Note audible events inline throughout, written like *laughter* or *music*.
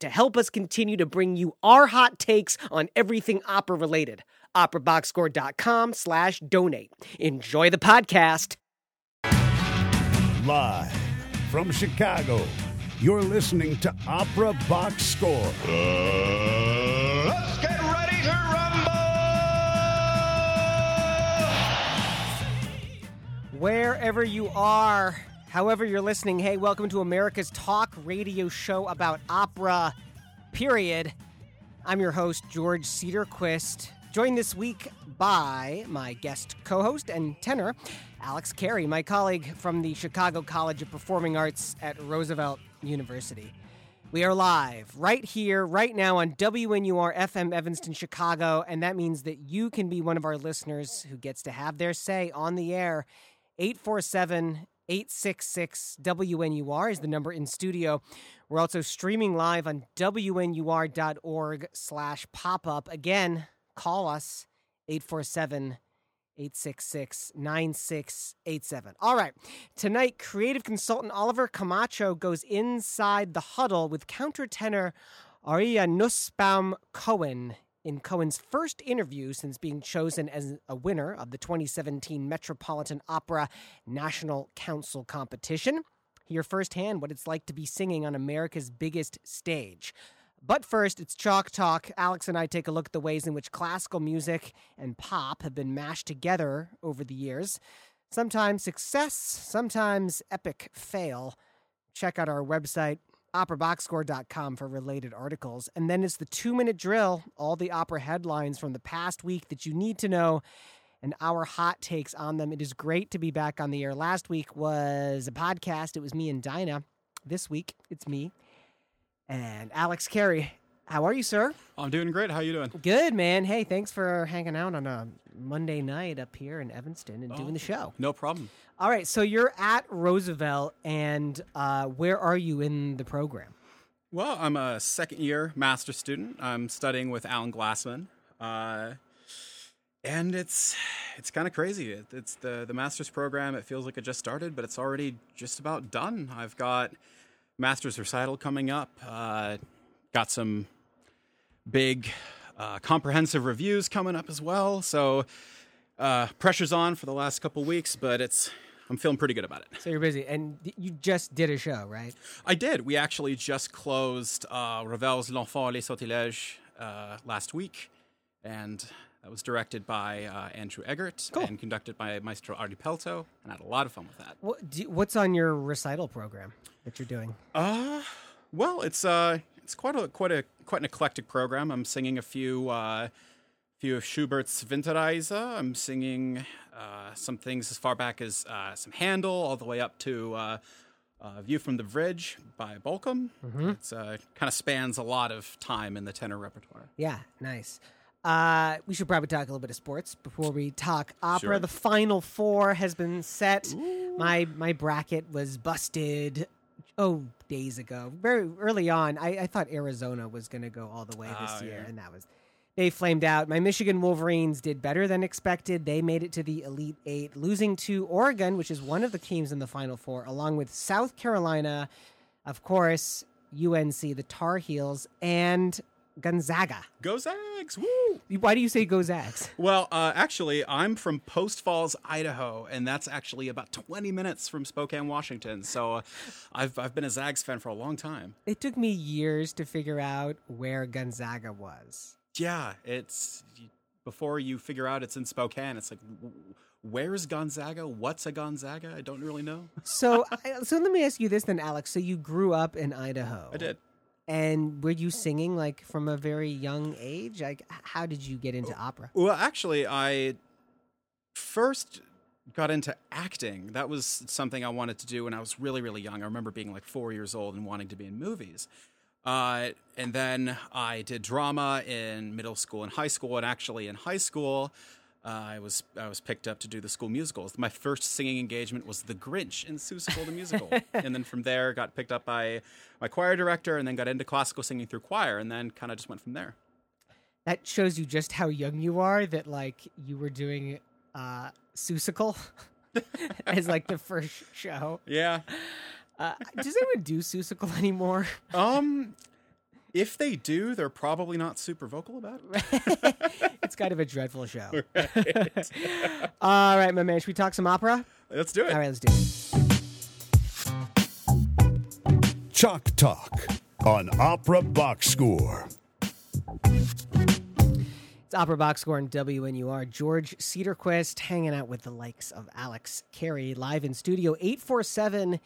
to help us continue to bring you our hot takes on everything opera related operaboxscore.com slash donate. Enjoy the podcast. Live from Chicago, you're listening to Opera Box Score. Uh, let's get ready to rumble! Wherever you are, however you're listening, hey, welcome to America's talk radio show about opera, period. I'm your host, George Cedarquist joined this week by my guest co host and tenor, Alex Carey, my colleague from the Chicago College of Performing Arts at Roosevelt University. We are live right here, right now on WNUR FM Evanston, Chicago, and that means that you can be one of our listeners who gets to have their say on the air. 847 866 WNUR is the number in studio. We're also streaming live on WNUR.org slash pop up. Again, call us 847 866 9687. All right. Tonight, creative consultant Oliver Camacho goes inside the huddle with countertenor Aryeh Nussbaum Cohen in Cohen's first interview since being chosen as a winner of the 2017 Metropolitan Opera National Council competition. Hear firsthand what it's like to be singing on America's biggest stage. But first, it's Chalk Talk. Alex and I take a look at the ways in which classical music and pop have been mashed together over the years. Sometimes success, sometimes epic fail. Check out our website, operaboxscore.com, for related articles. And then it's the two minute drill, all the opera headlines from the past week that you need to know, and our hot takes on them. It is great to be back on the air. Last week was a podcast, it was me and Dinah. This week, it's me and Alex Carey. How are you, sir? I'm doing great. How are you doing? Good, man. Hey, thanks for hanging out on a Monday night up here in Evanston and oh, doing the show. No problem. All right, so you're at Roosevelt, and uh, where are you in the program? Well, I'm a second year master student. I'm studying with Alan Glassman. Uh, and it's it's kind of crazy. It, it's the the master's program. It feels like it just started, but it's already just about done. I've got master's recital coming up. Uh, got some big uh, comprehensive reviews coming up as well. So uh, pressure's on for the last couple weeks, but it's I'm feeling pretty good about it. So you're busy, and you just did a show, right? I did. We actually just closed uh, Ravel's L'Enfant les Sortilèges uh, last week, and that was directed by uh, Andrew Eggert cool. and conducted by Maestro Ardi Pelto, and I had a lot of fun with that. What, you, what's on your recital program that you're doing? Uh, well, it's uh, it's quite a quite a quite an eclectic program. I'm singing a few uh, few of Schubert's Winterreise. I'm singing uh, some things as far back as uh, some Handel, all the way up to. Uh, uh, View from the Bridge by Bolcom. Mm-hmm. It's uh, kind of spans a lot of time in the tenor repertoire. Yeah, nice. Uh, we should probably talk a little bit of sports before we talk opera. Sure. The final four has been set. Ooh. My my bracket was busted. Oh, days ago, very early on. I, I thought Arizona was going to go all the way this oh, year, yeah. and that was they flamed out. My Michigan Wolverines did better than expected. They made it to the Elite Eight, losing to Oregon, which is one of the teams in the Final Four, along with South Carolina, of course, UNC, the Tar Heels, and Gonzaga. Go Zags! Woo! Why do you say go Zags? Well, uh, actually, I'm from Post Falls, Idaho, and that's actually about 20 minutes from Spokane, Washington. So uh, I've, I've been a Zags fan for a long time. It took me years to figure out where Gonzaga was. Yeah, it's before you figure out it's in Spokane, it's like where's Gonzaga? What's a Gonzaga? I don't really know. so, *laughs* so let me ask you this then, Alex. So you grew up in Idaho. I did. And were you singing like from a very young age? Like, how did you get into opera? Well, actually, I first got into acting. That was something I wanted to do when I was really, really young. I remember being like four years old and wanting to be in movies. Uh, and then I did drama in middle school and high school. And actually, in high school, uh, I was I was picked up to do the school musicals. My first singing engagement was The Grinch in Seussical the musical, *laughs* and then from there got picked up by my choir director, and then got into classical singing through choir, and then kind of just went from there. That shows you just how young you are. That like you were doing uh, Seussical *laughs* as like the first show. Yeah. Uh, does anyone do Seussical anymore? Um, if they do, they're probably not super vocal about it. *laughs* it's kind of a dreadful show. *laughs* *laughs* All right, my man. Should we talk some opera? Let's do it. All right, let's do it. Chalk Talk on Opera Box Score. It's Opera Box Score and WNUR. George Cedarquist hanging out with the likes of Alex Carey live in studio. 847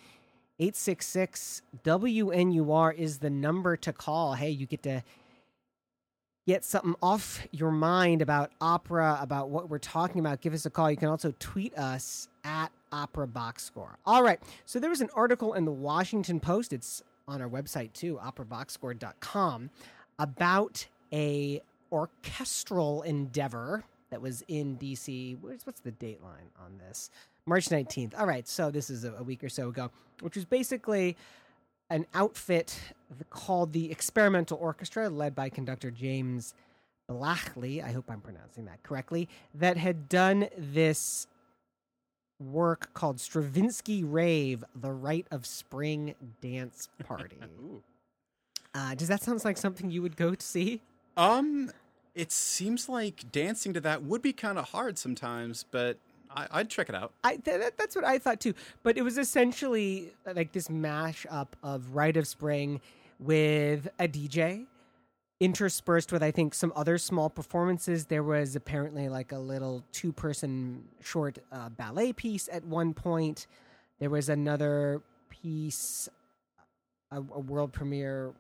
866 WNUR is the number to call. Hey, you get to get something off your mind about opera, about what we're talking about. Give us a call. You can also tweet us at Opera Box Score. All right. So there was an article in the Washington Post. It's on our website too, operaboxscore.com, about a orchestral endeavor that was in DC. What's, what's the date line on this? March 19th. All right, so this is a, a week or so ago, which was basically an outfit called the Experimental Orchestra, led by conductor James Blachly. I hope I'm pronouncing that correctly. That had done this work called Stravinsky Rave, the Rite of Spring Dance Party. *laughs* Uh, does that sound like something you would go to see? Um, it seems like dancing to that would be kind of hard sometimes, but I, I'd check it out. I th- that, that's what I thought too. But it was essentially like this mashup of Rite of Spring with a DJ, interspersed with I think some other small performances. There was apparently like a little two-person short uh, ballet piece at one point. There was another piece, a, a world premiere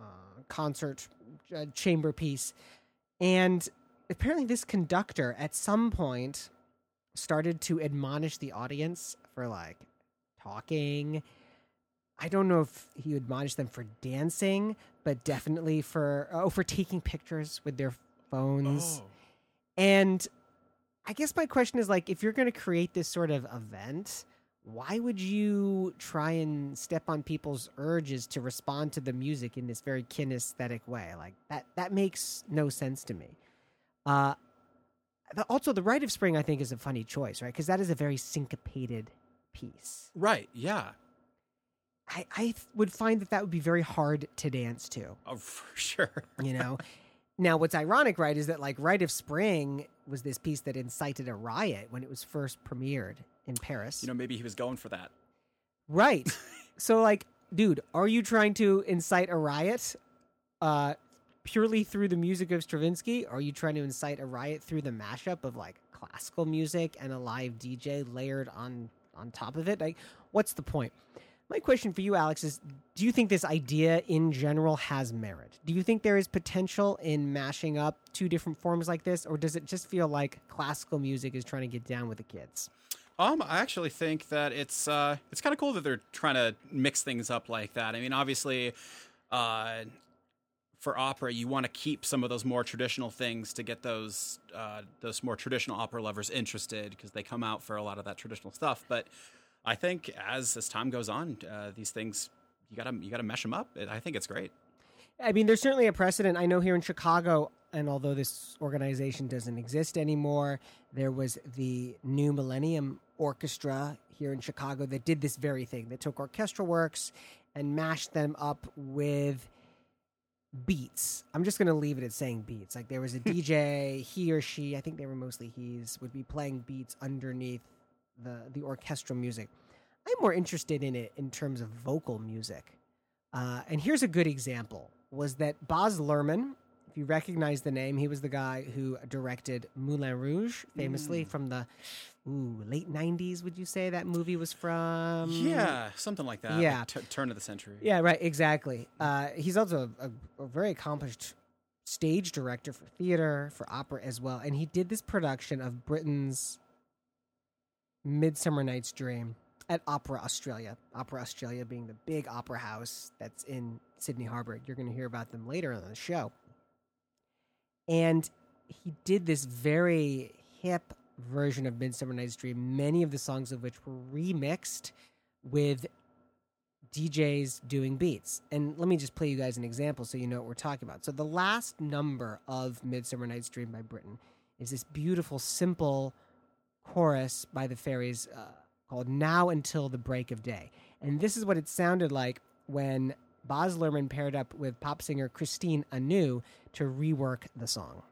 uh, concert uh, chamber piece, and apparently this conductor at some point started to admonish the audience for like talking. I don't know if he admonished them for dancing, but definitely for oh for taking pictures with their phones. And I guess my question is like if you're going to create this sort of event, why would you try and step on people's urges to respond to the music in this very kinesthetic way? Like that that makes no sense to me. Uh also the rite of spring I think is a funny choice, right? Because that is a very syncopated piece. Right. Yeah. I, I would find that that would be very hard to dance to, Oh, for *laughs* sure. you know? now, what's ironic, right, is that like Rite of Spring was this piece that incited a riot when it was first premiered in Paris. You know, maybe he was going for that. right. so, like, dude, are you trying to incite a riot uh, purely through the music of Stravinsky? Or are you trying to incite a riot through the mashup of like classical music and a live DJ layered on on top of it? Like, what's the point? My question for you, Alex, is do you think this idea in general has merit? Do you think there is potential in mashing up two different forms like this, or does it just feel like classical music is trying to get down with the kids? Um, I actually think that it's uh, it's kind of cool that they're trying to mix things up like that. I mean, obviously, uh, for opera, you want to keep some of those more traditional things to get those uh, those more traditional opera lovers interested because they come out for a lot of that traditional stuff. But I think as as time goes on, uh, these things you gotta you gotta mesh them up. I think it's great. I mean, there's certainly a precedent. I know here in Chicago, and although this organization doesn't exist anymore, there was the New Millennium Orchestra here in Chicago that did this very thing. That took orchestral works and mashed them up with beats. I'm just going to leave it at saying beats. Like there was a *laughs* DJ, he or she, I think they were mostly he's, would be playing beats underneath the the orchestral music. I'm more interested in it in terms of vocal music. Uh, and here's a good example: was that Baz Luhrmann? If you recognize the name, he was the guy who directed Moulin Rouge, famously from the ooh, late '90s. Would you say that movie was from? yeah, something like that. yeah. like t- turn of the century. Yeah, right, exactly. Uh, he's also a, a, very accomplished stage director for theater, for opera as well. And he did this production of Britten's Midsummer Night's Dream. at Opera Australia. Opera Australia being the big opera house that's in Sydney Harbor. You're going to hear about them later on the show. And he did this very hip version of Midsummer Night's Dream, many of the songs of which were remixed with DJs doing beats. And let me just play you guys an example so you know what we're talking about. So the last number of Midsummer Night's Dream by Britten is this beautiful, simple chorus by the Fairies uh, called Now Until the Break of Day. And this is what it sounded like when Baz Luhrmann paired up with pop singer Christine Anu to rework the song.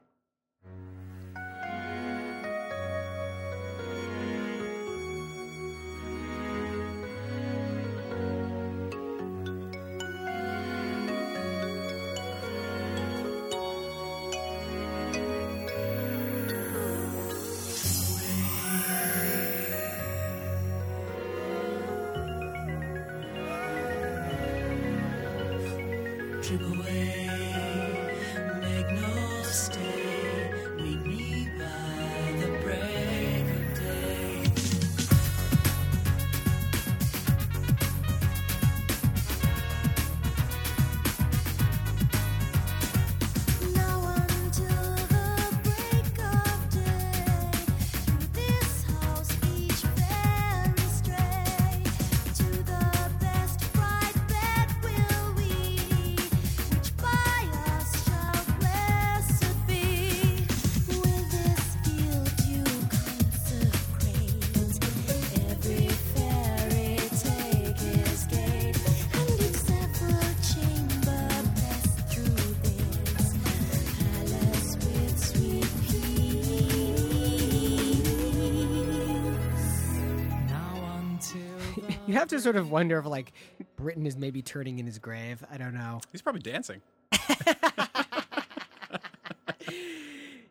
You have to sort of wonder if, like, Britten is maybe turning in his grave. I don't know. He's probably dancing.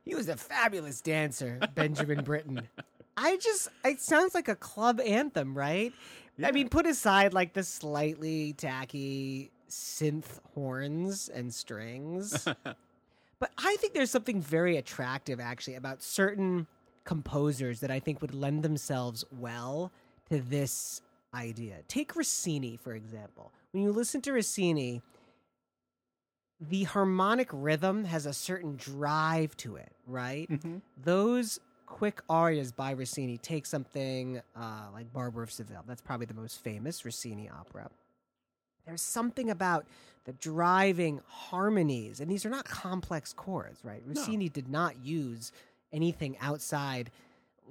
He was a fabulous dancer, Benjamin Britten. I just, it sounds like a club anthem, right? I mean, put aside like the slightly tacky synth horns and strings. *laughs* but I think there's something very attractive actually about certain composers that I think would lend themselves well to this idea. Take Rossini, for example. When you listen to Rossini, the harmonic rhythm has a certain drive to it, right? Those quick arias by Rossini take something uh, like Barber of Seville. That's probably the most famous Rossini opera. There's something about the driving harmonies, and these are not complex chords, right? Rossini did not use anything outside.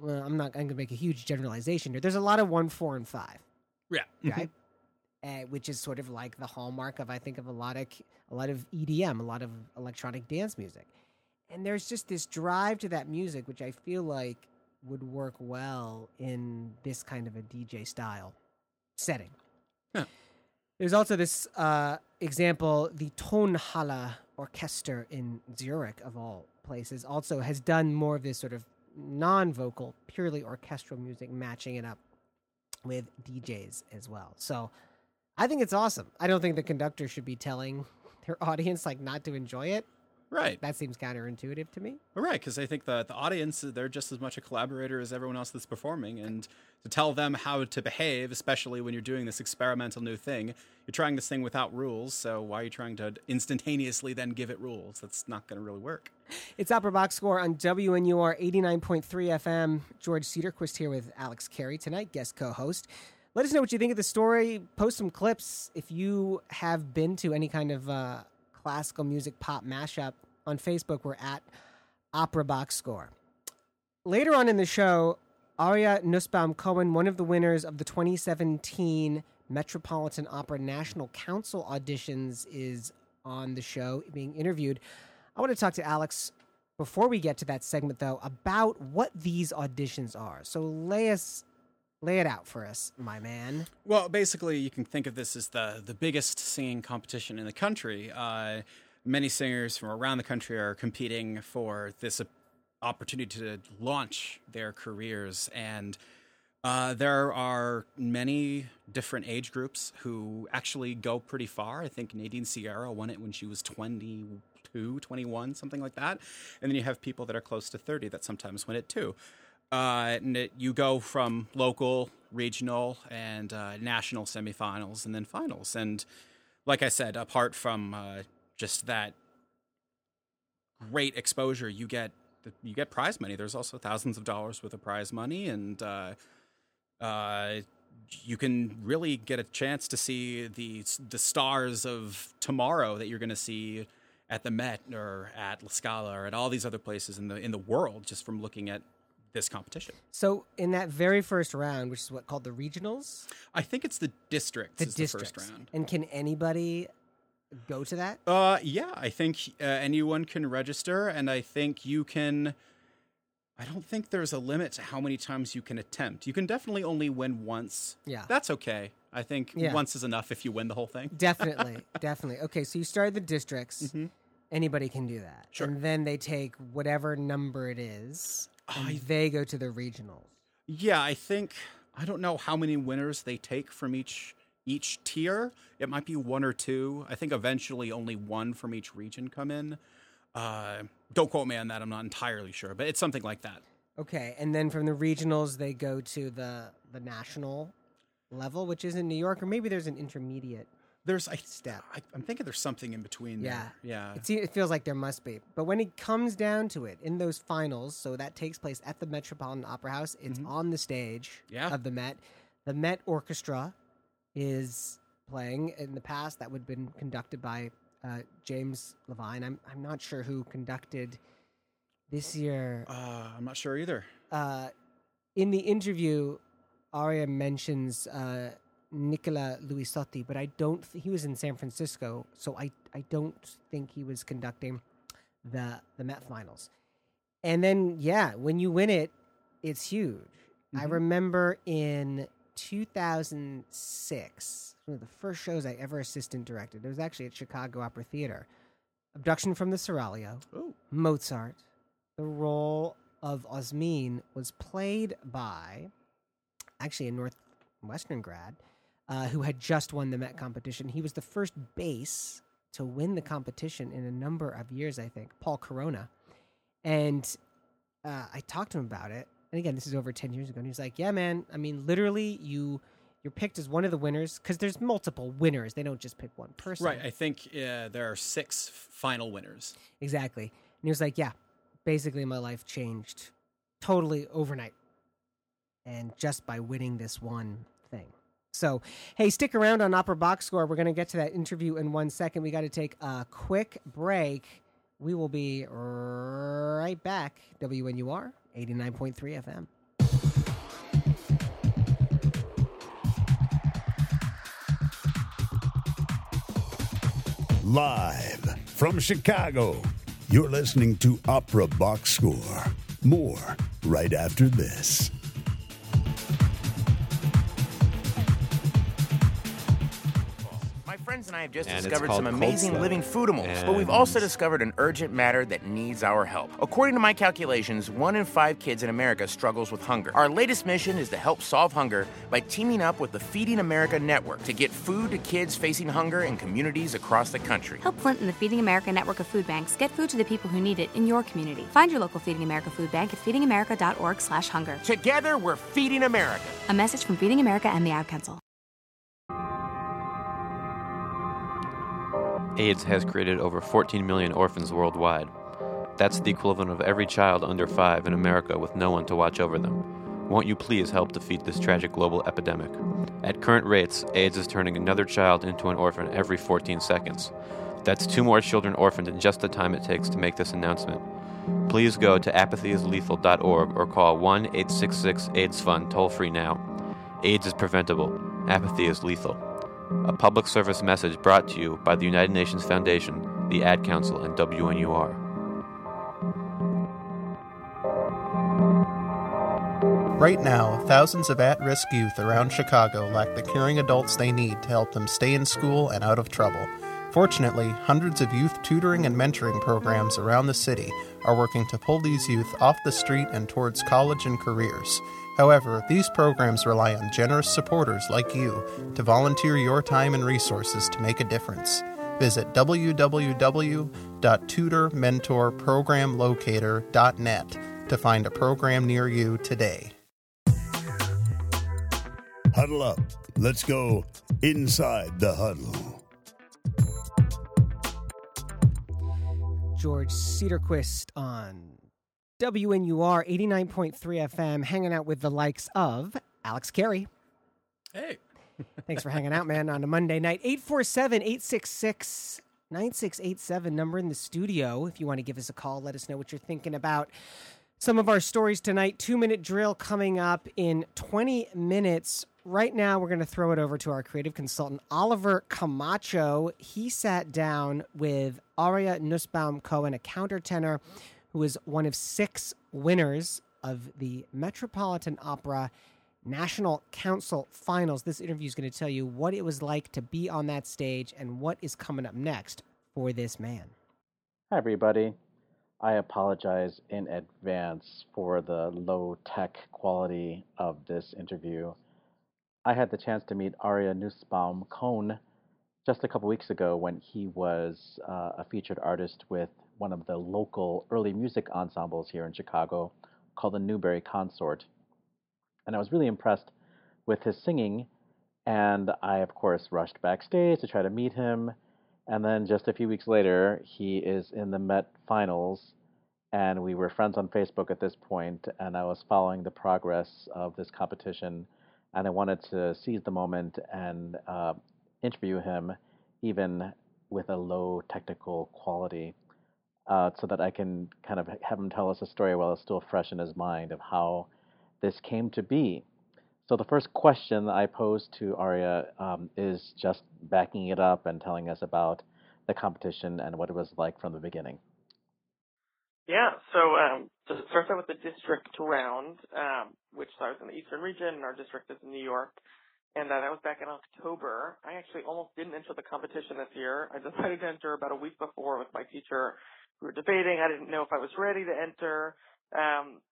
Well, I'm not. I'm going to make a huge generalization here. There's a lot of one, four, and five Yeah. right? uh, which is sort of like the hallmark of I think of a lot of a lot of EDM, a lot of electronic dance music, and there's just this drive to that music, which I feel like would work well in this kind of a DJ style setting. Yeah. There's also this uh, example, the Tonhalle Orchester in Zurich, of all places, also has done more of this sort of non-vocal, purely orchestral music, matching it up with DJs as well. So I think it's awesome. I don't think the conductor should be telling *laughs* their audience like not to enjoy it. Right. That seems counterintuitive to me. Well, right, because I think the the audience they're just as much a collaborator as everyone else that's performing, and to tell them how to behave, especially when you're doing this experimental new thing, you're trying this thing without rules. So why are you trying to instantaneously then give it rules? That's not going to really work. It's Opera Box Score on WNUR 89.3 FM. George Cedarquist here with Alex Carey tonight, guest co-host. Let us know what you think of the story. Post some clips if you have been to any kind of uh, classical music pop mashup on Facebook. We're at Opera Box Score. Later on in the show, Aryeh Nussbaum Cohen, one of the winners of the 2017 Metropolitan Opera National Council auditions, is on the show being interviewed. I want to talk to Alex before we get to that segment, though, about what these auditions are. So lay us, lay it out for us, my man. Well, basically, you can think of this as the the biggest singing competition in the country. Uh, many singers from around the country are competing for this opportunity to launch their careers, and uh, there are many different age groups who actually go pretty far. I think Nadine Sierra won it when she was 22, 21, something like that. And then you have people that are close to 30 that sometimes win it too. Uh, and you go from local, regional, and uh, national semifinals, and then finals. And like I said, apart from uh, just that great exposure, you get you get prize money. There's also thousands of dollars worth of prize money, and uh, uh, you can really get a chance to see the the stars of tomorrow that you're going to see at the Met or at La Scala or at all these other places in the in the world just from looking at this competition. So in that very first round, which is what called the regionals, I think it's the districts the is districts, the first round. and can anybody go to that? Uh, yeah, I think uh, anyone can register, and I think you can. I don't think there's a limit to how many times you can attempt. You can definitely only win once. Yeah. that's okay. I think Yeah. once is enough if you win the whole thing. Definitely, *laughs* definitely. Okay, so you started the districts. Anybody can do that. Sure. and then they take whatever number it is, and I- they go to the regionals. Yeah, I think I don't know how many winners they take from each each tier. It might be one or two. I think eventually only one from each region come in. Uh, don't quote me on that. I'm not entirely sure, but it's something like that. Okay, and then from the regionals they go to the the national level, which is in New York, or maybe there's an intermediate. There's I, Step. I, I'm thinking there's something in between Yeah, there. Yeah. It, feels like there must be, but when it comes down to it, in those finals, so that takes place at the Metropolitan Opera House. It's on the stage Mm-hmm. Yeah. of the Met. The Met Orchestra is playing. In the past, that would have been conducted by uh, James Levine. I'm I'm not sure who conducted this year. Uh, I'm not sure either. uh, in the interview, Aryeh mentions uh, Nicola Luisotti, but I don't. Th- he was in San Francisco, so I I don't think he was conducting the the Met Finals. And then yeah, when you win it, it's huge. I Mhm. remember in 2006, one of the first shows I ever assistant directed. It was actually at Chicago Opera Theater. Abduction from the Seraglio. Oh, Mozart, the role of Osmin was played by actually a Northwestern grad uh, who had just won the Met competition. He was the first bass to win the competition in a number of years, I think, Paul Corona. And uh, I talked to him about it. And again, this is over 10 years ago. And he was like, yeah, man, I mean, literally, you. You're picked as one of the winners because there's multiple winners. They don't just pick one person. right. I think uh, there are six final winners. Exactly. And he was like, Yeah, basically my life changed totally overnight. And just by winning this one thing. So, hey, stick around on Opera Box Score. We're going to get to that interview in one second. We got to take a quick break. We will be right back. WNUR 89.3 FM. Live from Chicago, you're listening to Opera Box Score. More right after this. My friends and I have just And it's discovered called some Cold amazing Stone. living foodimals, but we've also discovered an urgent matter that needs our help. According to my calculations, one in five kids in America struggles with hunger. Our latest mission is to help solve hunger by teaming up with the Feeding America Network to get food to kids facing hunger in communities across the country. Help Flint and the Feeding America network of food banks get food to the people who need it in your community. Find your local Feeding America food bank at feedingamerica.org/hunger. Together, we're feeding America. A message from Feeding America and the Ad Council. AIDS has created over 14 million orphans worldwide. That's the equivalent of every child under five in America with no one to watch over them. Won't you please help defeat this tragic global epidemic? At current rates, AIDS is turning another child into an orphan every 14 seconds. That's two more children orphaned in just the time it takes to make this announcement. Please go to apathyisLethal.org or call 1 866 AIDS Fund toll free now. AIDS is preventable. Apathy is lethal. A public service message brought to you by the United Nations Foundation, the Ad Council, and WNUR. Right now, thousands of at risk youth around Chicago lack the caring adults they need to help them stay in school and out of trouble. Fortunately, hundreds of youth tutoring and mentoring programs around the city are working to pull these youth off the street and towards college and careers. However, these programs rely on generous supporters like you to volunteer your time and resources to make a difference. Visit www.tutormentorprogramlocator.net to find a program near you today. Huddle up. Let's go inside the huddle. George Cedarquist on WNUR 89.3 FM, hanging out with the likes of Alex Carey. Hey. *laughs* Thanks for hanging out, man, on a Monday night. 847 866 9687, number in the studio. If you want to give us a call, let us know what you're thinking about some of our stories tonight. Two minute drill coming up in 20 minutes. Right now, we're going to throw it over to our creative consultant, Oliver Camacho. He sat down with Aryeh Nussbaum Cohen, a countertenor who is one of six winners of the Metropolitan Opera National Council Finals. This interview is going to tell you what it was like to be on that stage and what is coming up next for this man. Hi, everybody. I apologize in advance for the low tech quality of this interview. I had the chance to meet Aryeh Nussbaum Cohen just a couple weeks ago when he was uh, a featured artist with one of the local early music ensembles here in Chicago called the Newberry Consort. And I was really impressed with his singing. And I, of course, rushed backstage to try to meet him. And then just a few weeks later, he is in the Met Finals. And we were friends on Facebook at this point, and I was following the progress of this competition. And I wanted to seize the moment and uh, interview him, even with a low technical quality, uh, so that I can kind of have him tell us a story while it's still fresh in his mind of how this came to be. So the first question I posed to Aryeh um, is just backing it up and telling us about the competition and what it was like from the beginning. Yeah, so um, to start out with the district round, um, which was in the Eastern region, and our district is in New York, and uh, that was back in October. I actually almost didn't enter the competition this year. I *laughs* decided to enter about a week before with my teacher. We were debating. I didn't know if I was ready to enter. Um,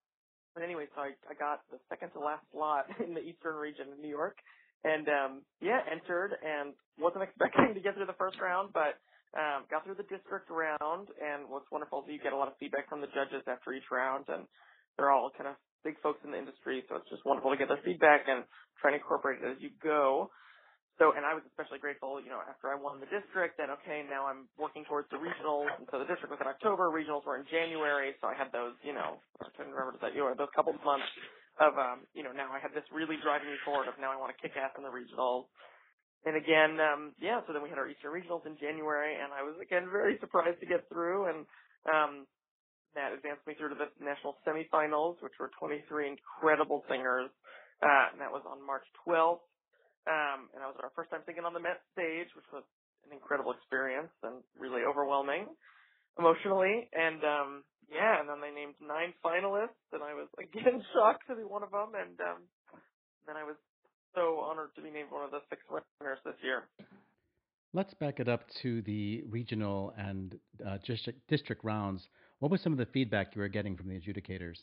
but anyway, so I, I got the second to last slot *laughs* in the Eastern region in New York, and um, yeah, entered and wasn't *laughs* expecting to get through the first round, but um, got through the district round. And what's wonderful is you get a lot of feedback from the judges after each round, and they're all kind of big folks in the industry, so it's just wonderful to get their feedback and try and incorporate it as you go. So, and I was especially grateful, you know, after I won the district, then okay, now I'm working towards the regionals. And so the district was in October, regionals were in January. So I had those, you know, I couldn't remember that you were those couple of months of, um, you know, now I had this really driving me forward of now I want to kick ass in the regionals. And again, um, yeah, so then we had our Eastern regionals in January and I was again very surprised to get through and, um, that advanced me through to the national semifinals, which were 23 incredible singers. Uh, and that was on March 12th. Um, and that was our first time singing on the Met stage, which was an incredible experience and really overwhelming emotionally. And um, yeah, and then they named nine finalists, and I was *laughs* again shocked to be one of them. And um, then I was so honored to be named one of the six winners this year. Let's back it up to the regional and uh, district, district rounds. What was some of the feedback you were getting from the adjudicators?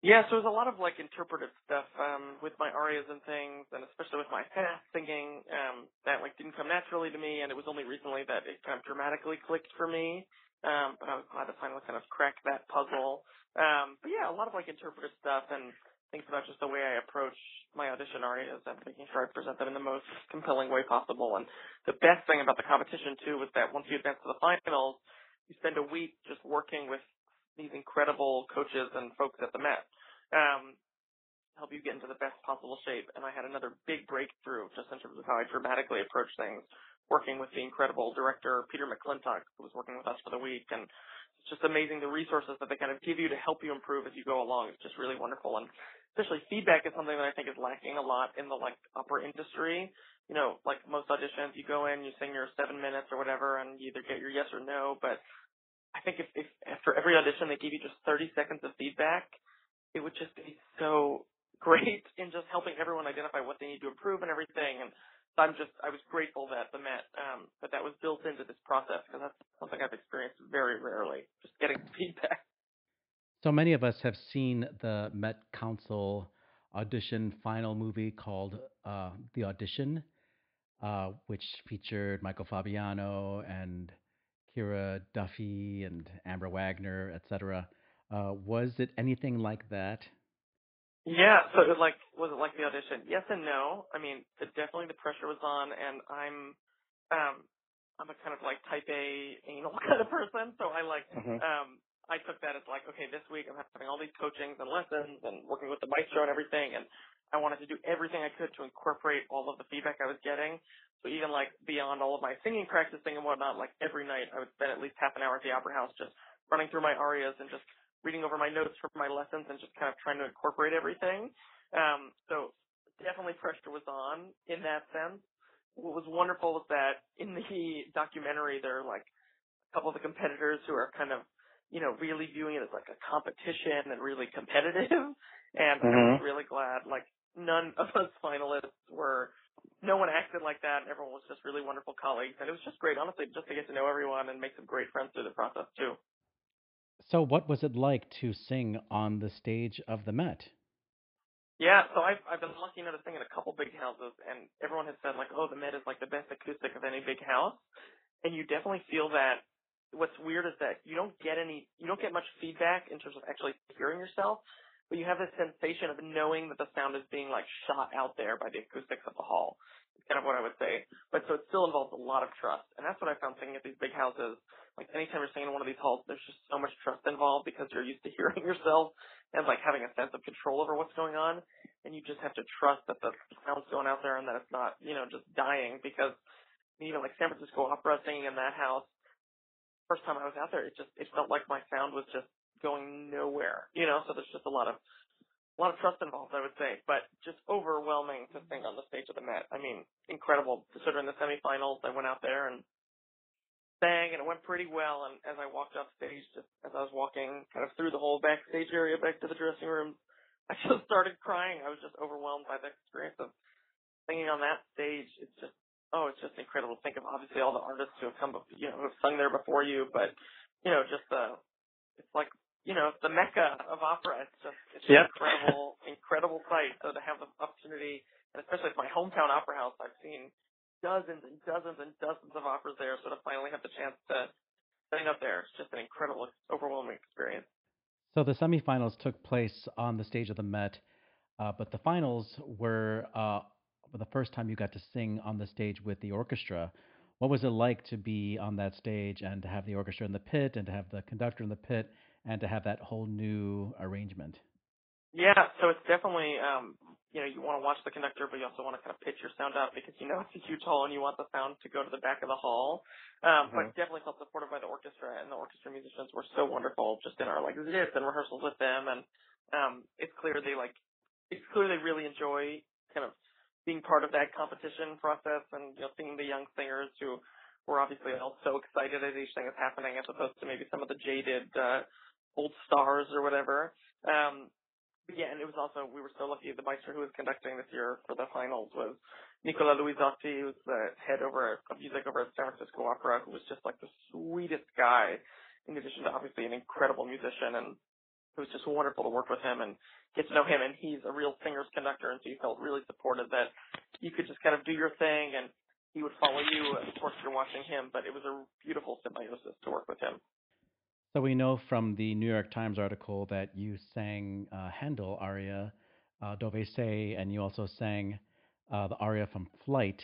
Yeah, so there's a lot of like interpretive stuff um, with my arias and things, and especially with my fast singing um, that like didn't come naturally to me, and it was only recently that it kind of dramatically clicked for me. Um, but I was glad to finally kind of crack that puzzle. Um, but yeah, a lot of like interpretive stuff and things about just the way I approach my audition arias and making sure I present them in the most compelling way possible. And the best thing about the competition too was that once you advance to the finals, you spend a week just working with these incredible coaches and folks at the Met. Um, help you get into the best possible shape. And I had another big breakthrough just in terms of how I dramatically approach things, working with the incredible director Peter McClintock, who was working with us for the week. And it's just amazing the resources that they kind of give you to help you improve as you go along. It's just really wonderful. And especially feedback is something that I think is lacking a lot in the like opera industry. You know, like most auditions, you go in, you sing your seven minutes or whatever, and you either get your yes or no. But I think if, if after every audition they gave you just 30 seconds of feedback, it would just be so *laughs* great in just helping everyone identify what they need to improve and everything. And so I'm just, I was grateful that the Met, um, that that was built into this process because that's something I've experienced very rarely, just getting *laughs* feedback. So many of us have seen the Met Council audition final movie called uh, The Audition, uh, which featured Michael Fabiano and Kiera Duffy and Amber Wagner, etc. Uh, was it anything like that? Yeah, so it like was it like the audition? Yes and no. I mean, it, definitely the pressure was on, and I'm, um, I'm a kind of like type A anal *laughs* kind of person, so I like, Mhm. um, I took that as like, okay, this week I'm having all these coachings and lessons and working with the maestro and everything, and I wanted to do everything I could to incorporate all of the feedback I was getting. So even like beyond all of my singing practicing and whatnot, like every night I would spend at least half an hour at the opera house just running through my arias and just reading over my notes from my lessons and just kind of trying to incorporate everything. Um, so definitely pressure was on in that sense. What was wonderful was that in the *laughs* documentary there are like a couple of the competitors who are kind of, you know, really viewing it as like a competition and really competitive. *laughs* And I mm-hmm. was really glad like none of us finalists were no one acted like that. Everyone was just really wonderful colleagues, and it was just great, honestly, just to get to know everyone and make some great friends through the process too. So, what was it like to sing on the stage of the Met? Yeah, so I've I've been lucky enough to sing in a couple big houses, and everyone has said like, oh, the Met is like the best acoustic of any big house, and you definitely feel that. What's weird is that you don't get any, you don't get much feedback in terms of actually hearing yourself, but you have this sensation of knowing that the sound is being like shot out there by the acoustics of the hall. It's kind of what I would say. But so it still involves a lot of trust, and that's what I found singing at these big houses. Like anytime you're singing in one of these halls, there's just so much trust involved because you're used to *laughs* hearing yourself and like having a sense of control over what's going on, and you just have to trust that the sound's going out there and that it's not, you know, just dying because even like San Francisco Opera singing in that house, first time I was out there, it just it felt like my sound was just going nowhere, you know. So there's just a lot of a lot of trust involved, I would say, but just overwhelming to sing on the stage of the Met. I mean, incredible. So during the semifinals, I went out there and sang, and it went pretty well. And as I walked off stage, just as I was walking kind of through the whole backstage area back to the dressing room, *laughs* I just started crying. I was just overwhelmed by the experience of singing on that stage. It's just oh, it's just incredible to think of obviously all the artists who have come, you know, who have sung there before you, but you know, just the, it's like, you know, the mecca of opera. It's just, it's an incredible, incredible sight. So to have the opportunity, and especially at my hometown opera house, I've seen dozens and dozens and dozens of operas there. So to finally have the chance to sing up there, it's just an incredible, overwhelming experience. So, the semifinals took place on the stage of the Met, uh, but the finals were uh, the first time you got to sing on the stage with the orchestra. What was it like to be on that stage and to have the orchestra in the pit and to have the conductor in the pit and to have that whole new arrangement? Yeah, so it's definitely um you know, you want to watch the conductor but you also want to kind of pitch your sound up because you know it's a huge hall and you want the sound to go to the back of the hall. Um but Mhm. definitely felt supported by the orchestra and the orchestra musicians were so wonderful just in our like sitz and rehearsals with them and um it's clear they like it's clear they really enjoy kind of being part of that competition process and you know seeing the young singers who were obviously all so excited as each thing is happening as opposed to maybe some of the jaded uh old stars or whatever. Um but yeah, and it was also we were so lucky. The maestro who was conducting this year for the finals was Nicola Luisotti, who's the head over of music over at San Francisco Opera, who was just like the sweetest guy. In addition to obviously an incredible musician, and it was just wonderful to work with him and get to know him. And he's a real singer's conductor, and so you felt really supported that you could just kind of do your thing, and he would follow you. Of course, you're watching him, but it was a beautiful symbiosis to work with him. So we know from the New York Times article that you sang uh, Handel aria uh, Dove and you also sang uh, the aria from Flight.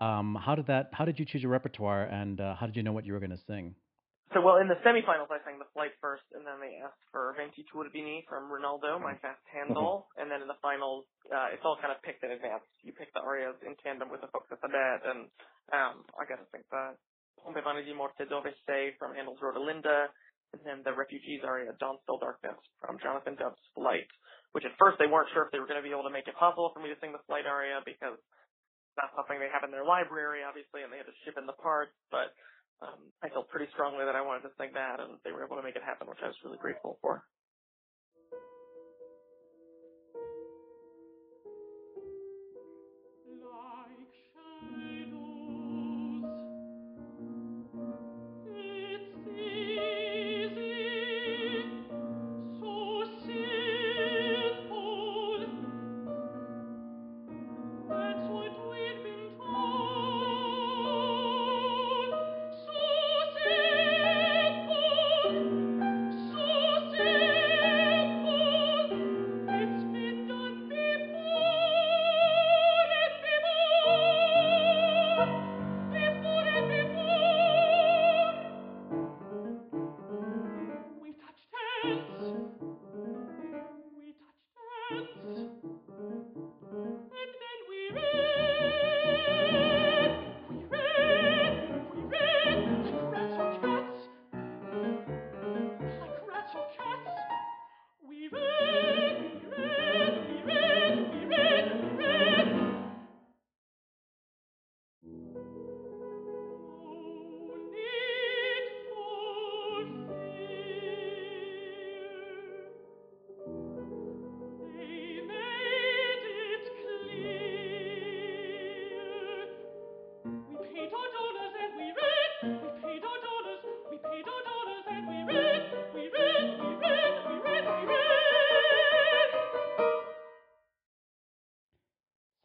Um, how did that? How did you choose your repertoire, and uh, how did you know what you were going to sing? So, well, in the semifinals, I sang the flight first, and then they asked for Venti Turbini from Rinaldo, my fast Handel. And then in the finals, uh, it's all kind of picked in advance. You pick the arias in tandem with the Fox de Sadet, and um, I got to think the Pompe di Morte Dove Sei from Handel's Rodelinda, and then the Refugees aria, Dawn Still Darkness from Jonathan Dove's Flight, which at first they weren't sure if they were going to be able to make it possible for me to sing the flight aria because not something they have in their library, obviously, and they had to ship in the parts, but um, I felt pretty strongly that I wanted to sing that, and they were able to make it happen, which I was really grateful for.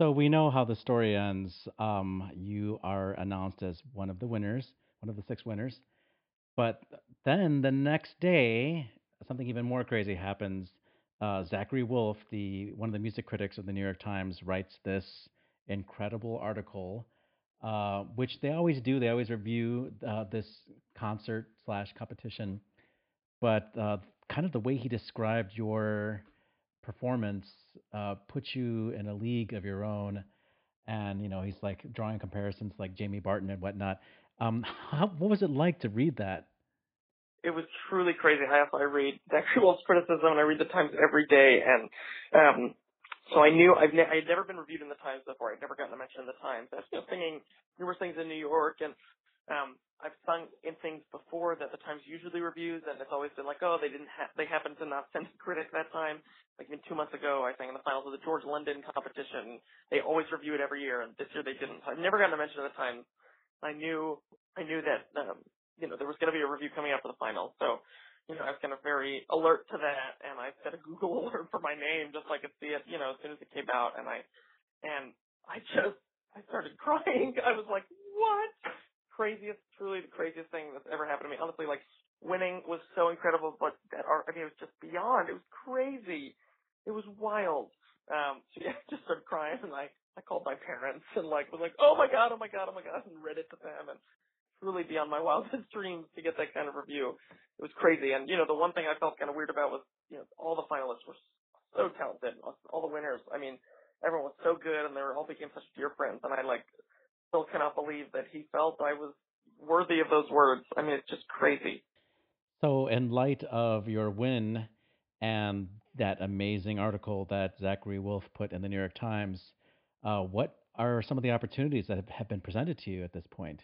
So we know how the story ends. Um, you are announced as one of the winners, one of the six winners. But then the next day, something even more crazy happens. Uh, Zachary Woolfe, the one of the music critics of the New York Times, writes this incredible article, uh, which they always do. They always review uh, this concert slash competition, but uh, kind of the way he described your performance uh, puts you in a league of your own. And you know, he's like drawing comparisons like Jamie Barton and whatnot. Um, how, what was it like to read that? it was truly crazy. I also I read *laughs* Zachary Woolfe's criticism and I read the Times every day, and um, so I knew I've ne- I had never been reviewed in the Times before. I'd never gotten a mention in the Times. I was know, singing numerous things in New York, and um, I've sung in things before that the Times usually reviews, and it's always been like, oh, they didn't ha- they happened to not *laughs* send a critic that time. Like even two months ago, I sang in the finals of the George London competition. They always review it every year, and this year they didn't. So I've never gotten a mention in the Times. I knew I knew that um, you know, there was going to be a review coming up for the finals. So, you know, I was kind of very alert to that, and I set a Google *laughs* alert for my name just so I could see it, you know, as soon as it came out. And I, and I just, I started *laughs* crying. I was like, what? Craziest, truly the craziest thing that's ever happened to me. Honestly, like, winning was so incredible, but that art, I mean, it was just beyond. It was crazy. It was wild. Um, so yeah, *laughs* I just started crying, and I, I called my parents and like was like, oh my god, oh my god, oh my god, and read it to them, and truly beyond my wildest *laughs* dreams to get that kind of review. It was crazy. And, you know, the one thing I felt kind of weird about was, you know, all the finalists were so talented. All the winners. I mean, everyone was so good and they were all became such dear friends. And I, like, still cannot believe that he felt I was worthy of those words. I mean, it's just crazy. So, in light of your win and that amazing article that Zachary Woolfe put in the New York Times, uh, what are some of the opportunities that have- been presented to you at this point?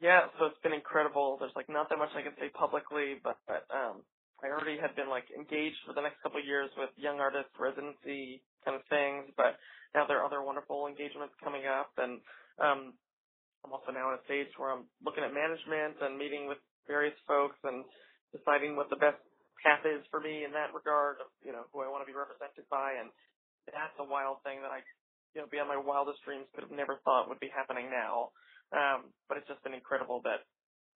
Yeah, so it's been incredible. There's like not that much I can say publicly, but, but um I already had been like engaged for the next couple of years with young artist residency kind of things, but now there are other wonderful engagements coming up and um I'm also now at a stage where I'm looking at management and meeting with various folks and deciding what the best path is for me in that regard of, you know, who I want to be represented by and that's a wild thing that I you know, beyond my wildest dreams could have never thought would be happening now. Um, but it's just been incredible that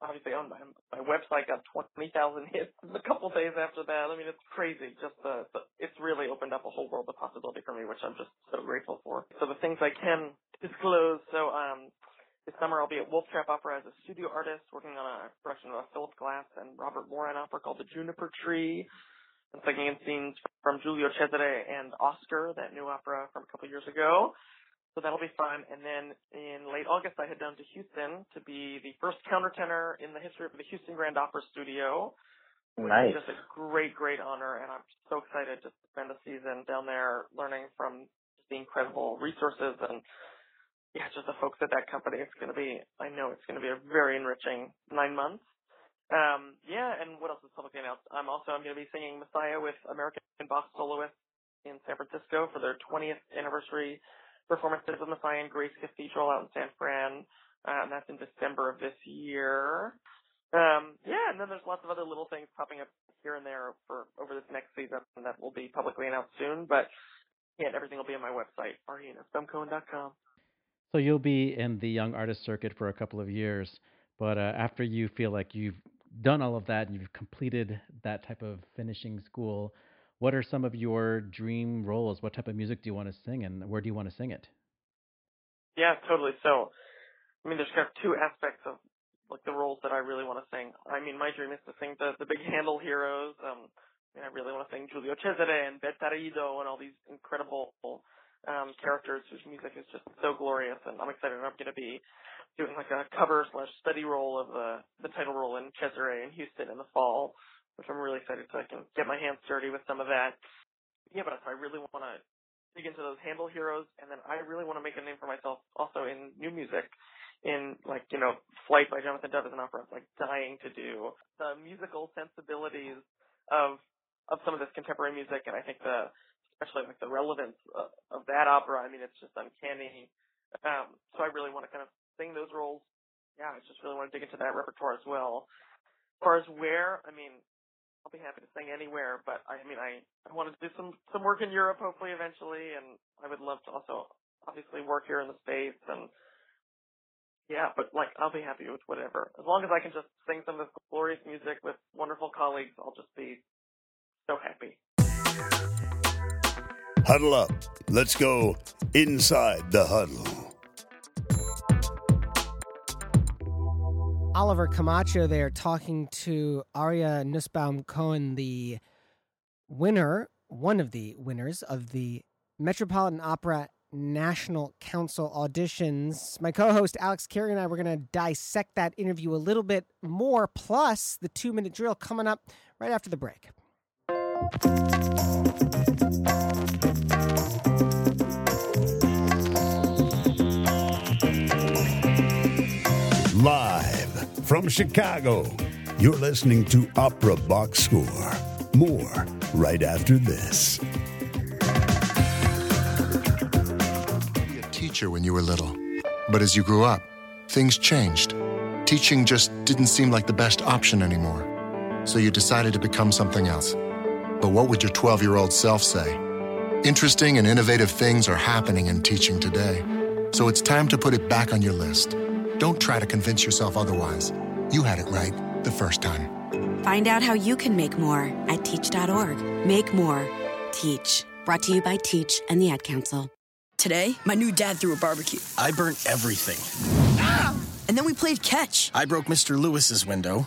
obviously on my my website got twenty thousand *laughs* hits a couple days after that. I mean, it's crazy. Just the, the it's really opened up a whole world of possibility for me, which I'm just so grateful for. So the things I can disclose. So um, this summer I'll be at Wolf Trap Opera as a studio artist, working on a production of a Philip Glass and Robert Moran opera called The Juniper Tree. I'm singing in scenes from Giulio Cesare and Oscar, that new opera from a couple years ago. So that'll be fun. And then in late August, I head down to Houston to be the first countertenor in the history of the Houston Grand Opera Studio. Which is just a great, great honor, and I'm so excited to spend a season down there learning from the incredible resources and yeah, just the folks at that company. It's going to be, I know it's going to be a very enriching nine months. Um, yeah, and what else is publicly announced? I'm also I'm going to be singing Messiah with American Bach soloists in San Francisco for their 20th anniversary performances of Messiah in Grace Cathedral out in San Fran. And that's in December of this year. Um, yeah, and then there's lots of other little things popping up here and there for over this next season that will be publicly announced soon. But yeah, everything will be on my website, aryehnussbaumcohen.com. So you'll be in the young artist circuit for a couple of years, but uh, after you feel like you've done all of that and you've completed that type of finishing school, what are some of your dream roles? What type of music do you want to sing, and where do you want to sing it? Yeah, totally. So, I mean, there's kind of two aspects of like the roles that I really want to sing. I mean, my dream is to sing the the big Handel heroes. Um, I mean, I really want to sing Giulio Cesare and Bertarido and all these incredible um characters whose music is just so glorious. And I'm excited. I'm going to be doing like a cover slash study role of the the title role in Cesare in Houston in the fall, which I'm really excited so I can get my hands dirty with some of that. Yeah, but I really want to dig into those Handel heroes, and then I really want to make a name for myself also in new music. In like you know, Flight by Jonathan Dove is an opera I'm like dying to do. The musical sensibilities of of some of this contemporary music, and I think the especially like the relevance of, of that opera. I mean, it's just uncanny. Um, so I really want to kind of sing those roles. Yeah, I just really want to dig into that repertoire as well. As far as where, I mean, I'll be happy to sing anywhere, but I, I mean, I, I want to do some, some work in Europe hopefully eventually, and I would love to also obviously work here in the States and yeah, but like I'll be happy with whatever. As long as I can just sing some of this glorious music with wonderful colleagues, I'll just be so happy. Huddle up. Let's go inside the huddle. Oliver Camacho there talking to Aryeh Nussbaum Cohen, the winner, one of the winners of the Metropolitan Opera National Council auditions. My co host Alex Carey and I were going to dissect that interview a little bit more, plus the two minute drill coming up right after the break. Live from Chicago, you're listening to Opera Box Score. More right after this. be a teacher when you were little. But as you grew up, things changed. Teaching just didn't seem like the best option anymore. So you decided to become something else. But what would your 12 year old self say? Interesting and innovative things are happening in teaching today. So it's time to put it back on your list. Don't try to convince yourself otherwise. You had it right the first time. Find out how you can make more at teach.org. Make more. Teach. Brought to you by Teach and the Ad Council. Today, my new dad threw a barbecue. I burnt everything. And then we played catch. I broke Mr. Lewis's window.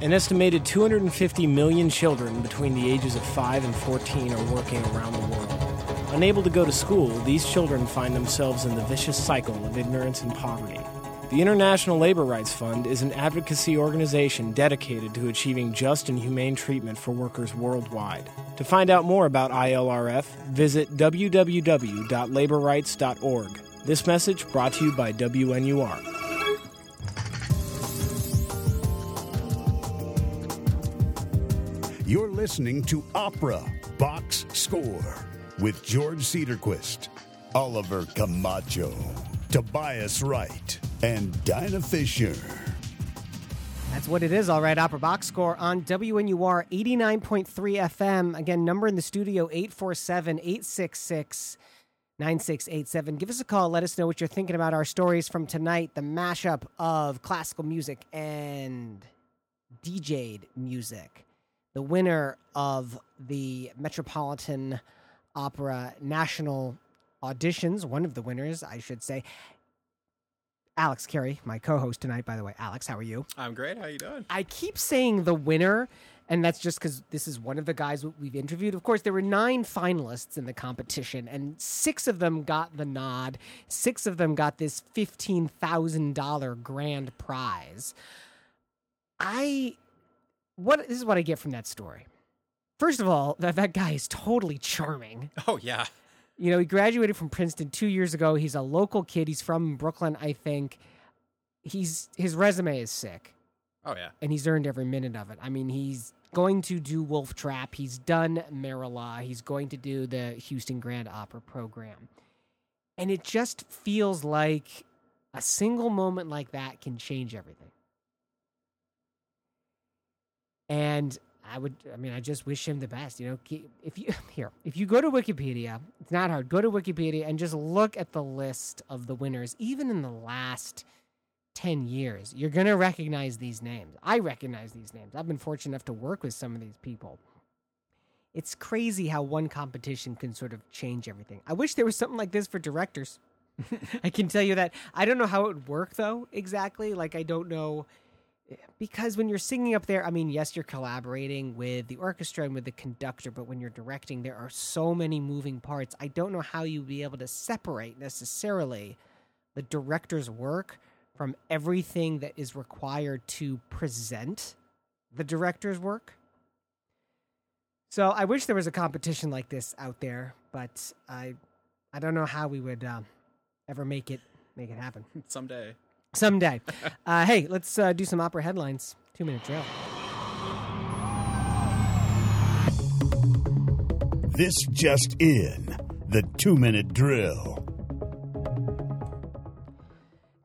An estimated 250 million children between the ages of 5 and 14 are working around the world. Unable to go to school, these children find themselves in the vicious cycle of ignorance and poverty. The International Labor Rights Fund is an advocacy organization dedicated to achieving just and humane treatment for workers worldwide. To find out more about ILRF, visit www.laborrights.org. This message brought to you by WNUR. You're listening to Opera Box Score with George Cedarquist, Oliver Camacho, Tobias Wright, and Dinah Fisher. That's what it is, all right. Opera Box Score on WNUR 89.3 FM. Again, number in the studio 847 866 9687. Give us a call. Let us know what you're thinking about our stories from tonight the mashup of classical music and DJ'd music. The winner of the Metropolitan Opera National Auditions, one of the winners, I should say. Alex Carey, my co-host tonight, by the way. Alex, how are you? I'm great. How are you doing? I keep saying the winner, and that's just because this is one of the guys we've interviewed. Of course, there were nine finalists in the competition, and six of them got the nod. Six of them got this fifteen thousand dollar grand prize. I what this is what I get from that story. First of all, that that guy is totally charming. Oh yeah. You know, he graduated from Princeton two years ago. He's a local kid. He's from Brooklyn, I think. He's his resume is sick. Oh yeah. And he's earned every minute of it. I mean, he's going to do Wolf Trap. He's done Merola. He's going to do the Houston Grand Opera program. And it just feels like a single moment like that can change everything. And I would, I mean, I just wish him the best. You know, if you *laughs* here, if you go to Wikipedia, it's not hard. Go to Wikipedia and just look at the list of the winners, even in the last ten years. You're gonna recognize these names. I recognize these names. I've been fortunate enough to work with some of these people. It's crazy how one competition can sort of change everything. I wish there was something like this for directors. *laughs* I can tell you that. I don't know how it would work though exactly. Like I don't know because when you're singing up there, I mean, yes, you're collaborating with the orchestra and with the conductor, but when you're directing, there are so many moving parts. I don't know how you'd be able to separate necessarily the director's work from everything that is required to present the director's work. So I wish there was a competition like this out there, but I, I don't know how we would um, ever make it make it happen. *laughs* Someday. Someday. uh, hey, let's uh, do some opera headlines. Two minute drill. This just in the two minute drill.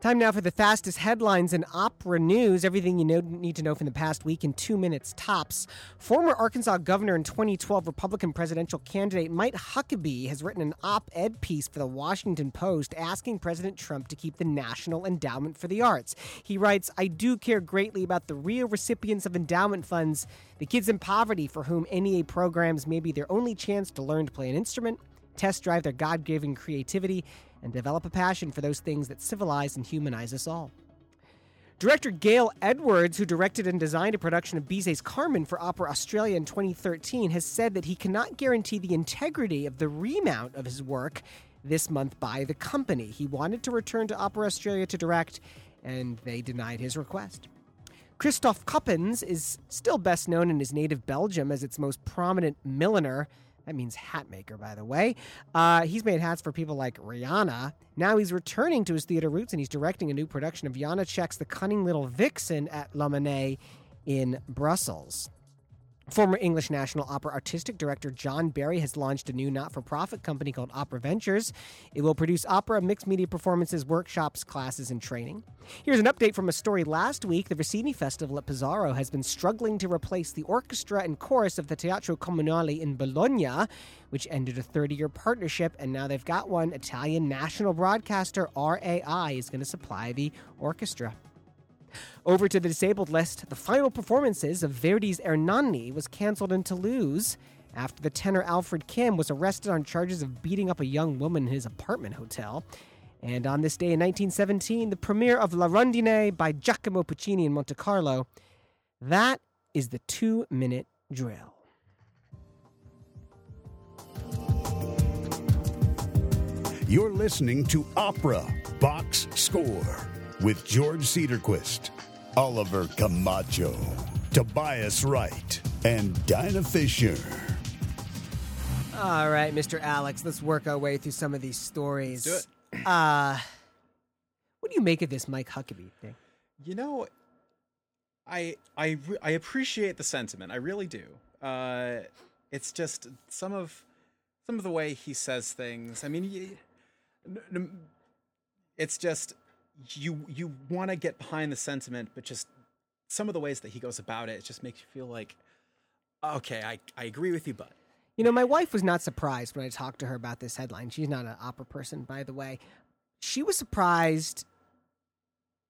Time now for the fastest headlines in opera news. Everything you know, need to know from the past week in two minutes tops. Former Arkansas governor and 2012 Republican presidential candidate Mike Huckabee has written an op ed piece for the Washington Post asking President Trump to keep the National Endowment for the Arts. He writes, I do care greatly about the real recipients of endowment funds, the kids in poverty for whom NEA programs may be their only chance to learn to play an instrument, test drive their God given creativity, and develop a passion for those things that civilize and humanize us all. Director Gale Edwards, who directed and designed a production of Bizet's Carmen for Opera Australia in 2013, has said that he cannot guarantee the integrity of the remount of his work this month by the company. He wanted to return to Opera Australia to direct, and they denied his request. Christophe Coppens is still best known in his native Belgium as its most prominent milliner. That means hat maker, by the way. Uh, he's made hats for people like Rihanna. Now he's returning to his theater roots and he's directing a new production of Janacek's The Cunning Little Vixen at La Monnaie in Brussels. Former English National Opera artistic director John Berry has launched a new not for profit company called Opera Ventures. It will produce opera, mixed media performances, workshops, classes, and training. Here's an update from a story last week. The Rossini Festival at Pesaro has been struggling to replace the orchestra and chorus of the Teatro Comunale in Bologna, which ended a 30 year partnership, and now they've got one. Italian national broadcaster RAI is going to supply the orchestra. Over to the disabled list, the final performances of Verdi's Ernani was canceled in Toulouse after the tenor Alfred Kim was arrested on charges of beating up a young woman in his apartment hotel. And on this day in 1917, the premiere of La Rondine by Giacomo Puccini in Monte Carlo. That is the two minute drill. You're listening to Opera Box Score with George Cedarquist, Oliver Camacho, Tobias Wright, and Dinah Fisher. All right, Mr. Alex, let's work our way through some of these stories. Let's do it. Uh, what do you make of this Mike Huckabee thing? You know, I I I appreciate the sentiment. I really do. Uh, it's just some of some of the way he says things. I mean, y- n- n- it's just you you want to get behind the sentiment, but just some of the ways that he goes about it, it just makes you feel like, okay, I I agree with you, but You know, my wife was not surprised when I talked to her about this headline. She's not an opera person, by the way. She was surprised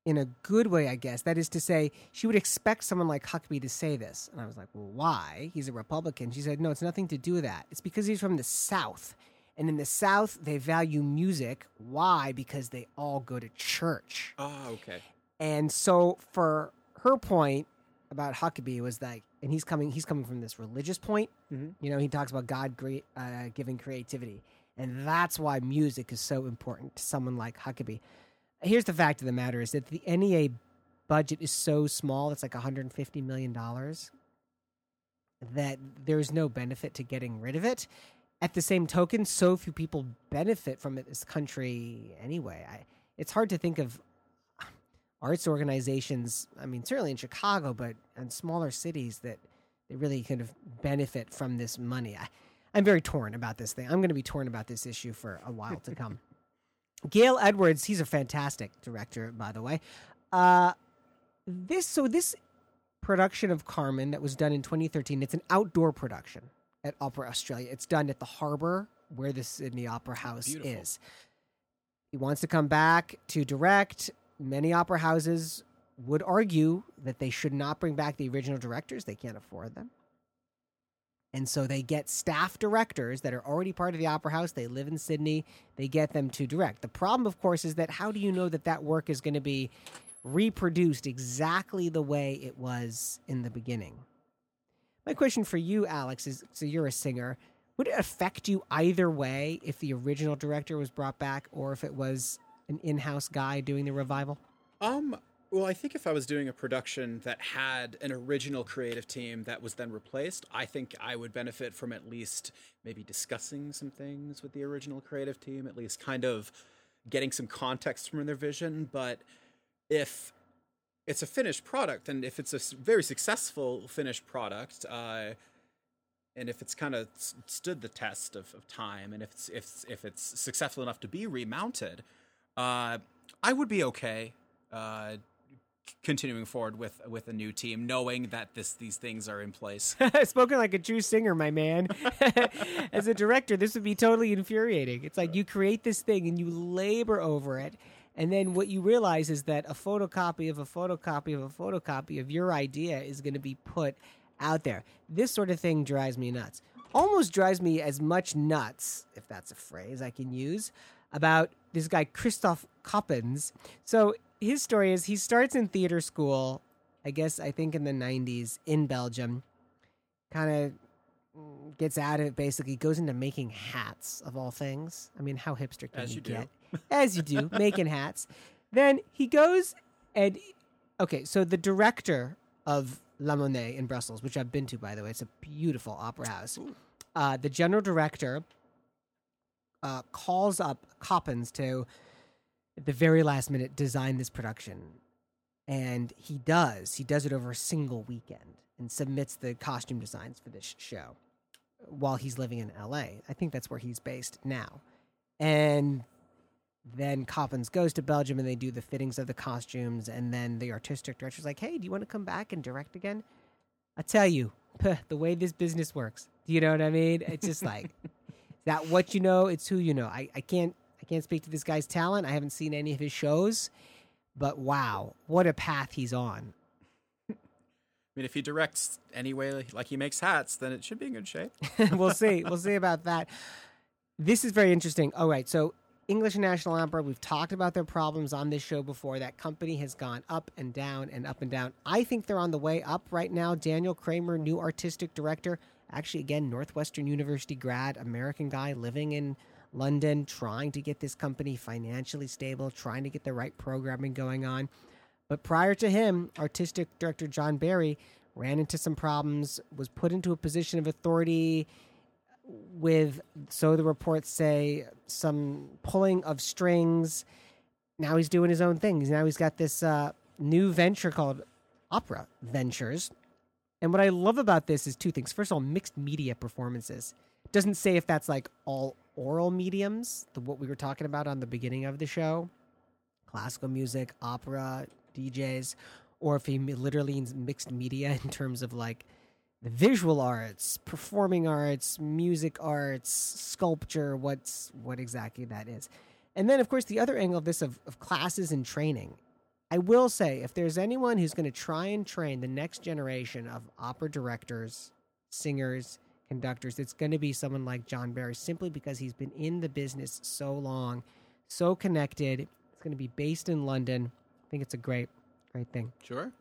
in a good way, I guess. That is to say, she would expect someone like Huckabee to say this. And I was like, well, why? He's a Republican. She said, no, it's nothing to do with that. It's because he's from the South. And in the South, they value music. Why? Because they all go to church. oh, okay. And so for her point about Huckabee was like, and he's coming, he's coming from this religious point. Mhm. You know, he talks about God great, uh, giving creativity, and that's why music is so important to someone like Huckabee. Here's the fact of the matter: is that the NEA budget is so small; it's like 150 million dollars. That there's no benefit to getting rid of it. At the same token, so few people benefit from it in this country anyway. I, it's hard to think of arts organizations, I mean, certainly in Chicago, but in smaller cities that they really kind of benefit from this money. I, I'm very torn about this thing. I'm going to be torn about this issue for a while to come. *laughs* Gale Edwards, he's a fantastic director, by the way. Uh, this so this production of Carmen that was done in 2013. It's an outdoor production at Opera Australia. It's done at the harbor where the Sydney Opera House Beautiful. is. He wants to come back to direct. Many opera houses would argue that they should not bring back the original directors. They can't afford them. And so they get staff directors that are already part of the opera house. They live in Sydney. They get them to direct. The problem, of course, is that how do you know that that work is going to be reproduced exactly the way it was in the beginning? My question for you, Alex, is so you're a singer. Would it affect you either way if the original director was brought back or if it was an in house guy doing the revival? Um, well, I think if I was doing a production that had an original creative team that was then replaced, I think I would benefit from at least maybe discussing some things with the original creative team, at least kind of getting some context from their vision. But if it's a finished product and if it's a very successful finished product, uh, and if it's kind of stood the test of, of time and if it's, if, if it's successful enough to be remounted, uh, I would be okay uh, continuing forward with with a new team, knowing that this these things are in place. *laughs* Spoken like a true singer, my man. *laughs* As a director, this would be totally infuriating. It's like you create this thing and you labor over it, and then what you realize is that a photocopy of a photocopy of a photocopy of your idea is going to be put out there. This sort of thing drives me nuts. Almost drives me as much nuts, if that's a phrase I can use, about this guy Christophe Coppens. So his story is he starts in theater school, I guess I think in the 90s in Belgium. Kind of gets out of it basically goes into making hats of all things. I mean, how hipster can As you, you get? As you do, making hats. Then he goes and okay, so the director of La Monnaie in Brussels, which I've been to by the way, it's a beautiful opera house. Uh, the general director uh, calls up Coppens to, at the very last minute, design this production. And he does. He does it over a single weekend and submits the costume designs for this show while he's living in LA. I think that's where he's based now. And then Coppens goes to Belgium and they do the fittings of the costumes. And then the artistic director's like, hey, do you want to come back and direct again? I tell you, *laughs* the way this business works. Do you know what I mean? It's just like, is *laughs* that what you know? It's who you know. I, I can't I can't speak to this guy's talent. I haven't seen any of his shows, but wow, what a path he's on. I mean, if he directs anyway like he makes hats, then it should be in good shape. *laughs* we'll see. We'll see about that. This is very interesting. All right, so English National Opera, we've talked about their problems on this show before. That company has gone up and down and up and down. I think they're on the way up right now. Daniel Kramer, new artistic director, actually, again, Northwestern University grad, American guy living in London, trying to get this company financially stable, trying to get the right programming going on. But prior to him, artistic director John Berry ran into some problems, was put into a position of authority with, so the reports say, some pulling of strings. Now he's doing his own things. Now he's got this uh, new venture called Opera Ventures. And what I love about this is two things. First of all, mixed media performances. Doesn't say if that's like all oral mediums, the, what we were talking about on the beginning of the show, classical music, opera, DJs, or if he literally means mixed media *laughs* in terms of like visual arts, performing arts, music arts, sculpture, what's what exactly that is. And then of course the other angle of this of, of classes and training. I will say if there's anyone who's going to try and train the next generation of opera directors, singers, conductors, it's going to be someone like John Berry simply because he's been in the business so long, so connected. It's going to be based in London. I think it's a great great thing. Sure.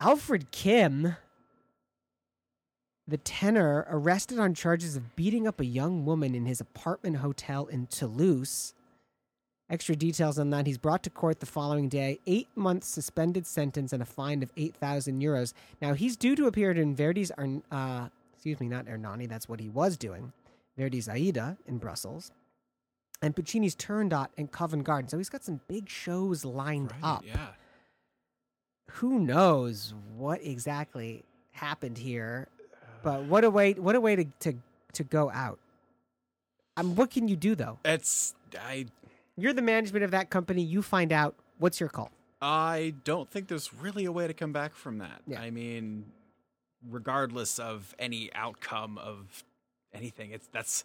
Alfred Kim, the tenor, arrested on charges of beating up a young woman in his apartment hotel in Toulouse. Extra details on that. He's brought to court the following day. Eight months suspended sentence and a fine of 8,000 euros. Now, he's due to appear in Verdi's, uh, excuse me, not Ernani, that's what he was doing, Verdi's Aida in Brussels, and Puccini's Turandot in Covent Garden. So he's got some big shows lined up Yeah. who knows what exactly happened here but what a way what a way to to, to go out. Um, what can you do though? It's I you're the management of that company. You find out. What's your call? I don't think there's really a way to come back from that. I mean, regardless of any outcome of anything, it's that's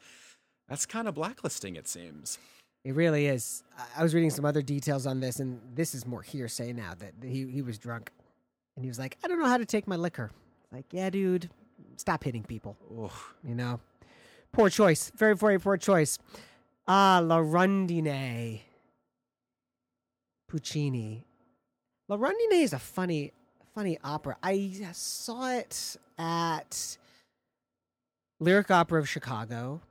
that's kind of blacklisting. It seems. it really is. I- i was reading some other details on this and this is more hearsay now that he, he was drunk. And he was like i don't know how to take my liquor. Like yeah dude stop hitting people. You know? Poor choice. Very very poor choice. Ah la rondine. Puccini. La rondine is a funny funny opera. I saw it at lyric opera of chicago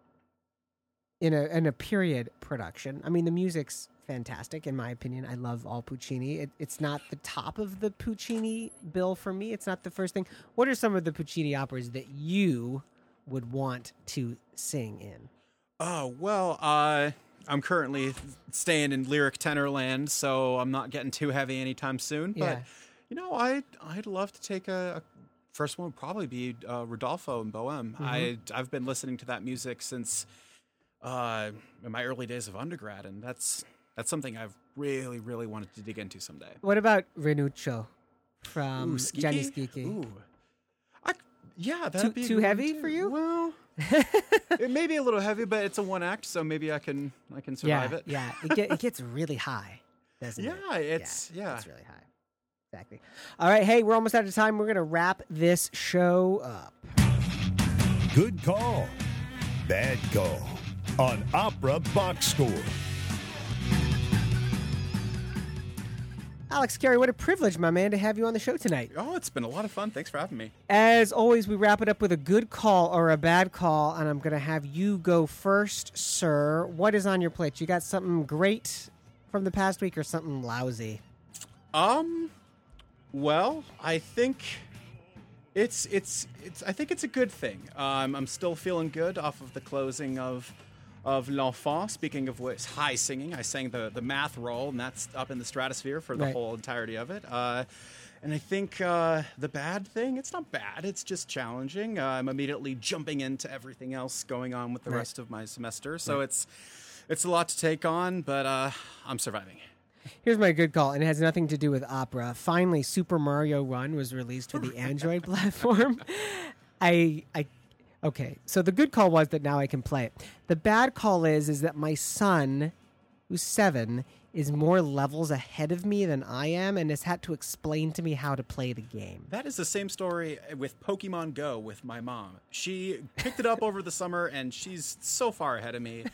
in a in a period production. I mean, the music's fantastic in my opinion. I love all Puccini. It, it's not the top of the Puccini bill for me. It's not the first thing. What are some of the Puccini operas that you would want to sing in? Oh well, uh, I'm currently staying in lyric tenor land, so I'm not getting too heavy anytime soon. But Yeah. you know, I I'd love to take a, a first one would probably be uh, Rodolfo and Bohème. Mhm. I I've been listening to that music since uh, in my early days of undergrad, and that's that's something I've really really wanted to dig into someday. What about Rinuccio from Ooh, Gianni Schicchi? Schicchi? Ooh. I, yeah, Too, that'd be too heavy too. for you? Well, *laughs* it may be a little heavy, but it's a one act, so maybe I can I can survive yeah, it. yeah. It, get, it gets really high, doesn't it? Yeah, it's yeah. It's really high. Exactly. All right, hey, we're almost out of time. We're gonna wrap this show up. Good call. Bad call. On Opera Box Score. Alex Carey, what a privilege, my man, to have you on the show tonight. Oh, it's been a lot of fun. Thanks for having me. As always, we wrap it up with a good call or a bad call, and I'm going to have you go first, sir. What is on your plate? You got something great from the past week or something lousy? Um, well, I think it's it's it's I think it's a good thing. Um, I'm still feeling good off of the closing of of L'Enfant. Speaking of which, high singing. I sang the the math role, and that's up in the stratosphere for the Right. whole entirety of it. Uh, and I think uh, the bad thing, it's not bad, it's just challenging. Uh, I'm immediately jumping into everything else going on with the Right. rest of my semester. So Right. it's it's a lot to take on, but uh, I'm surviving. Here's my good call, and it has nothing to do with opera. Finally, Super Mario Run was released for the *laughs* Android platform. I, I, okay. So the good call was that now I can play it. The bad call is, is that my son, who's seven, is more levels ahead of me than I am, and has had to explain to me how to play the game. That is the same story with Pokemon Go with my mom. She picked it up *laughs* over the summer and she's so far ahead of me.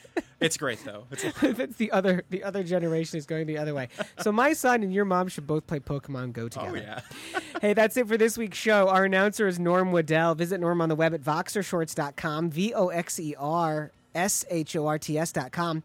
It's great though. It's *laughs* That's the other the other generation is going the other way. So my son and your mom should both play Pokemon Go oh, together. Oh yeah. *laughs* hey, that's it for this week's show. Our announcer is Norm Waddell. Visit Norm on the web at voxershorts.com, V O X E R S H O R T S.com.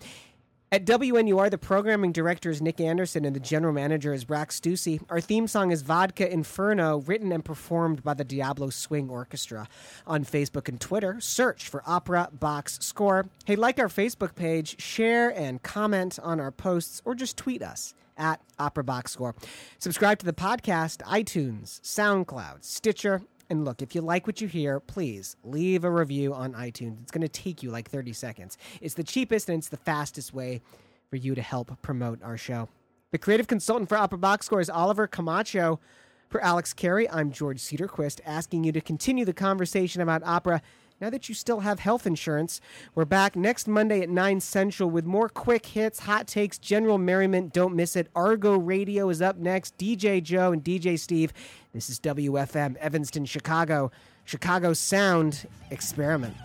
At WNUR, the programming director is Nick Anderson and the general manager is Brax Stussy. Our theme song is Vodka Inferno, written and performed by the Diablo Swing Orchestra. On Facebook and Twitter, search for Opera Box Score. Hey, like our Facebook page, share and comment on our posts, or just tweet us at Opera Box Score. Subscribe to the podcast, iTunes, SoundCloud, Stitcher, and look, if you like what you hear, please leave a review on iTunes. It's going to take you like 30 seconds. It's the cheapest and it's the fastest way for you to help promote our show. The creative consultant for Opera Box Score is Oliver Camacho. For Alex Carey, I'm George Cedarquist, asking you to continue the conversation about opera now that you still have health insurance. We're back next Monday at 9 Central with more quick hits, hot takes, general merriment. Don't miss it. Argo Radio is up next. DJ Joe and DJ Steve. This is WFM, Evanston, Chicago. Chicago Sound Experiment.